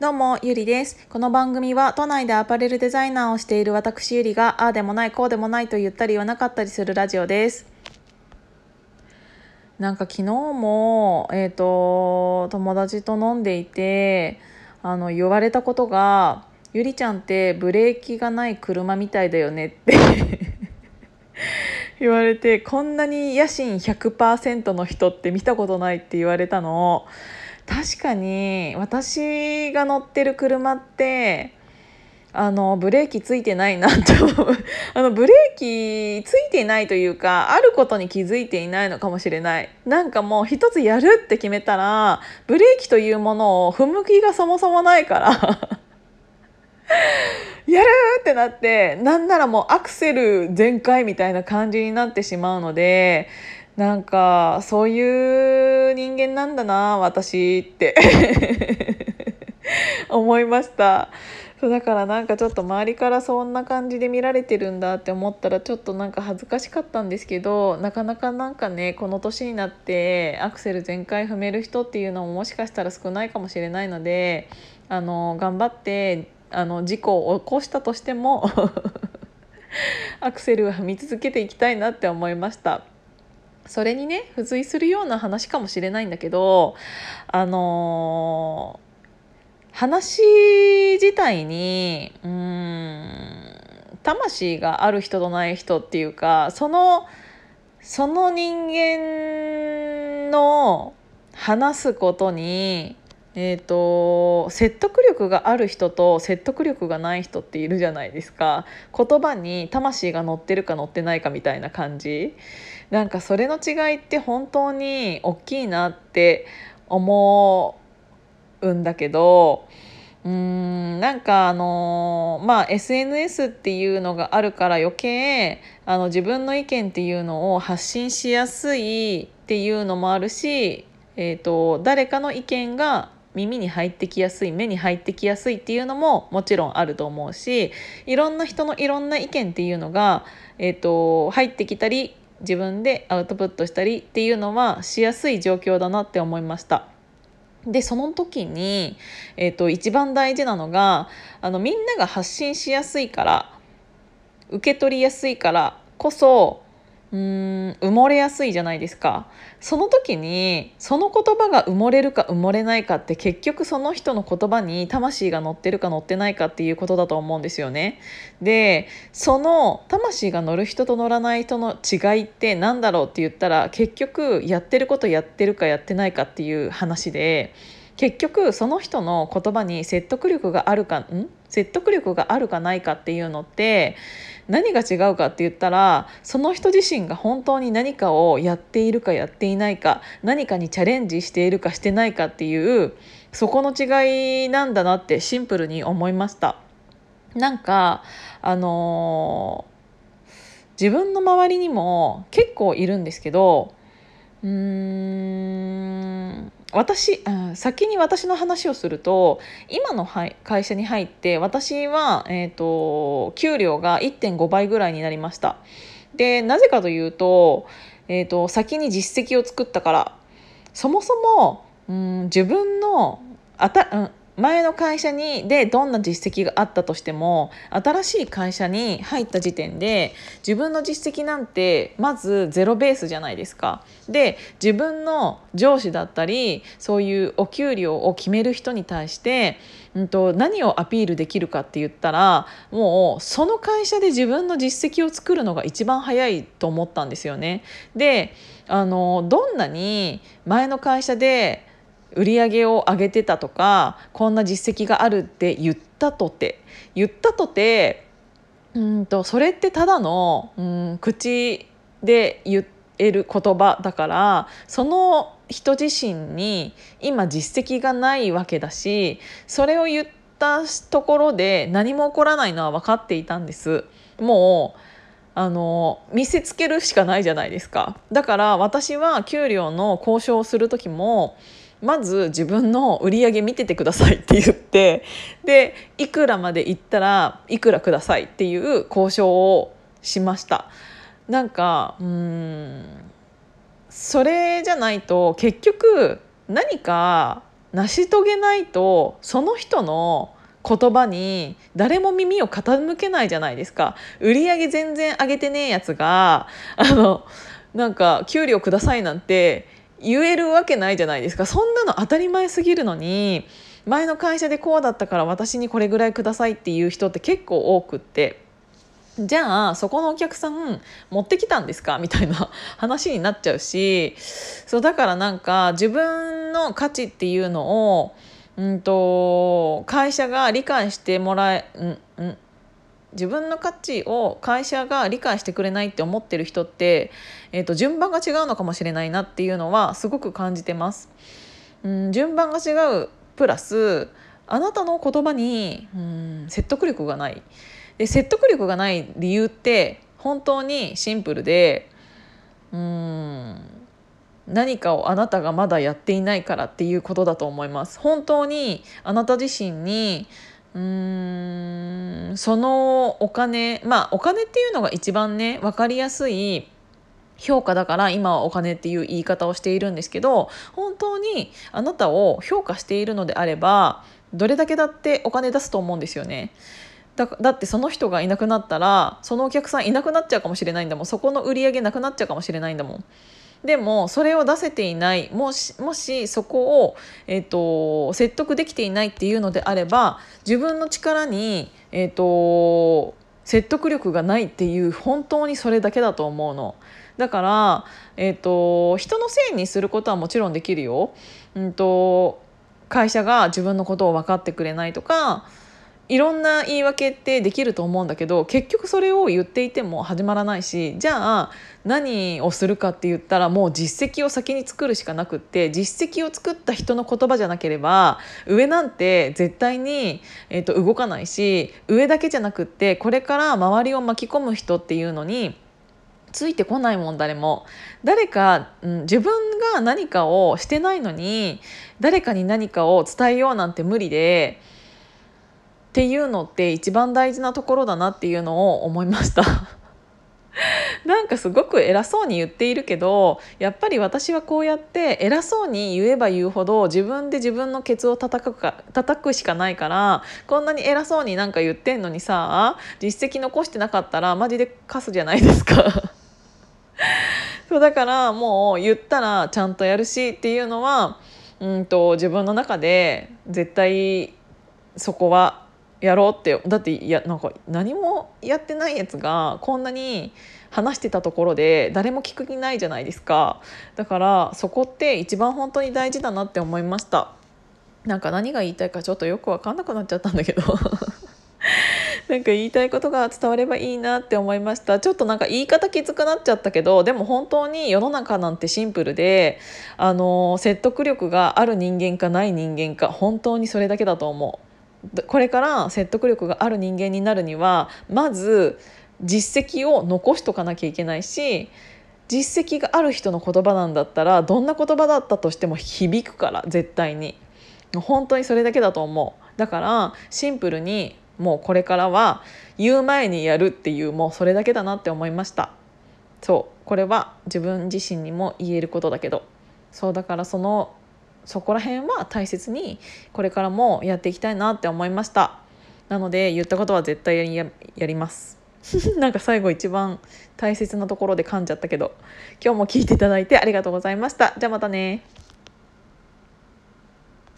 どうも、ゆりです。この番組は都内でアパレルデザイナーをしている私ゆりが、ああでもない、こうでもないと言ったり言わなかったりするラジオです。なんか昨日も、えっ、と、友達と飲んでいて、あの、言われたことが、ゆりちゃんってブレーキがない車みたいだよねって 言われて、こんなに野心100%の人って見たことないって言われたの。確かに私が乗ってる車ってあのブレーキついてないなと あのブレーキついてないというかあることに気づいていないのかもしれない。なんかもう一つやるって決めたらブレーキというものを踏む気がそもそもないから。やるってなってなんならもうアクセル全開みたいな感じになってしまうのでなんかそういう人間なんだな私って 思いましたそうだからなんかちょっと周りからそんな感じで見られてるんだって思ったらちょっとなんか恥ずかしかったんですけどなかなかなんかねこの年になってアクセル全開踏める人っていうのももしかしたら少ないかもしれないのであの頑張ってあの事故を起こしたとしても アクセルは踏み続けていきたいなって思いました。それにね付随するような話かもしれないんだけどあのー、話自体にうん魂がある人とない人っていうかそのその人間の話すことにえーと、説得力がある人と説得力がない人っているじゃないですか。言葉に魂が乗ってるか乗ってないかみたいな感じ。なんかそれの違いって本当に大きいなって思うんだけどうーんなんかあのまあ SNS っていうのがあるから余計あの自分の意見っていうのを発信しやすいっていうのもあるし、えーと誰かの意見が耳に入ってきやすい目に入ってきやすいっていうのももちろんあると思うしいろんな人のいろんな意見っていうのが、えーと、入ってきたり自分でアウトプットしたりっていうのはしやすい状況だなって思いました。でその時に、えーと、と一番大事なのがあのみんなが発信しやすいから受け取りやすいからこそうーん埋もれやすいじゃないですか。その時にその言葉が埋もれるか埋もれないかって結局その人の言葉に魂が乗ってるか乗ってないかっていうことだと思うんですよね。でその魂が乗る人と乗らない人の違いって何だろうって言ったら結局やってることやってるかやってないかっていう話で結局その人の言葉に説得力があるかん？説得力があるかないかっていうのって何が違うかって言ったらその人自身が本当に何かをやっているかやっていないか何かにチャレンジしているかしてないかっていうそこの違いなんだなってシンプルに思いました。なんかあのー、自分の周りにも結構いるんですけどうーん私、うん、先に私の話をすると今の会社に入って私は、えーと、給料が1.5倍ぐらいになりました。でなぜかというと,、えーと、先に実績を作ったから。そもそも、うん、自分のあた、うん、前の会社にでどんな実績があったとしても新しい会社に入った時点で自分の実績なんてまずゼロベースじゃないですか。で自分の上司だったりそういうお給料を決める人に対して、うんと、何をアピールできるかって言ったらもうその会社で自分の実績を作るのが一番早いと思ったんですよね。であのどんなに前の会社で売り上げを上げてたとかこんな実績があるって言ったとて言ったとてうんとそれってただのうん口で言える言葉だからその人自身に今実績がないわけだしそれを言ったところで何も起こらないのは分かっていたんです。もうあの見せつけるしかないじゃないですかだから私は給料の交渉をする時もまず自分の売り上げ見ててくださいって言ってでいくらまでいったらいくらくださいっていう交渉をしました。なんかうんそれじゃないと結局何か成し遂げないとその人の言葉に誰も耳を傾けないじゃないですか。売り上げ全然上げてねえやつがあのなんか給料くださいなんて言えるわけないじゃないですか。そんなの当たり前すぎるのに前の会社でこうだったから私にこれぐらいくださいっていう人って結構多くって。じゃあそこのお客さん持ってきたんですか？みたいな 話になっちゃうし。そうだからなんか自分の価値っていうのをうんと会社が理解してもらえん自分の価値を会社が理解してくれないって思ってる人って、えー、と順番が違うのかもしれないなっていうのはすごく感じてます。うん、順番が違うプラスあなたの言葉にうん説得力がないで説得力がない理由って本当にシンプルでうん何かをあなたがまだやっていないからっていうことだと思います本当にあなた自身にうーんそのお金まあお金っていうのが一番ね分かりやすい評価だから今はお金っていう言い方をしているんですけど本当にあなたを評価しているのであればどれだけだってお金出すと思うんですよね。だだってその人がいなくなったらそのお客さんいなくなっちゃうかもしれないんだもんそこの売り上げなくなっちゃうかもしれないんだもん。でもそれを出せていないもしもしそこを、えーと、説得できていないっていうのであれば自分の力に、えーと説得力がないっていう本当にそれだけだと思うの。だから、えーと、人のせいにすることはもちろんできるよ。うんと会社が自分のことを分かってくれないとかいろんな言い訳ってできると思うんだけど結局それを言っていても始まらないしじゃあ何をするかって言ったらもう実績を先に作るしかなくって実績を作った人の言葉じゃなければ上なんて絶対に、えー、と動かないし上だけじゃなくってこれから周りを巻き込む人っていうのについてこないもん誰も。誰か、うん、自分が何かをしてないのに誰かに何かを伝えようなんて無理でっていうのって一番大事なところだなっていうのを思いました。なんかすごく偉そうに言っているけどやっぱり私はこうやって偉そうに言えば言うほど自分で自分のケツを叩くか叩くしかないからこんなに偉そうになんか言ってんのにさ実績残してなかったらマジでカスじゃないですか。そうだからもう言ったらちゃんとやるしっていうのはうんと自分の中で絶対そこはやろうってだっていやなんか何もやってないやつがこんなに話してたところで誰も聞く気ないじゃないですか。だからそこって一番本当に大事だなって思いました。なんか何が言いたいかちょっとよく分かんなくなっちゃったんだけど。なんか言いたいことが伝わればいいなって思いました。ちょっとなんか言い方きつくなっちゃったけどでも本当に世の中なんてシンプルであの説得力がある人間かない人間か本当にそれだけだと思う。これから説得力がある人間になるにはまず実績を残しとかなきゃいけないし実績がある人の言葉なんだったらどんな言葉だったとしても響くから絶対に。本当にそれだけだと思う。だからシンプルにもうこれからは言う前にやるっていうもうそれだけだなって思いました。そう。これは自分自身にも言えることだけど。そう。だからそのそこら辺は大切にこれからもやっていきたいなって思いました。なので言ったことは絶対やりやります。なんか最後一番大切なところで噛んじゃったけど今日も聞いていただいてありがとうございました。じゃあまたね。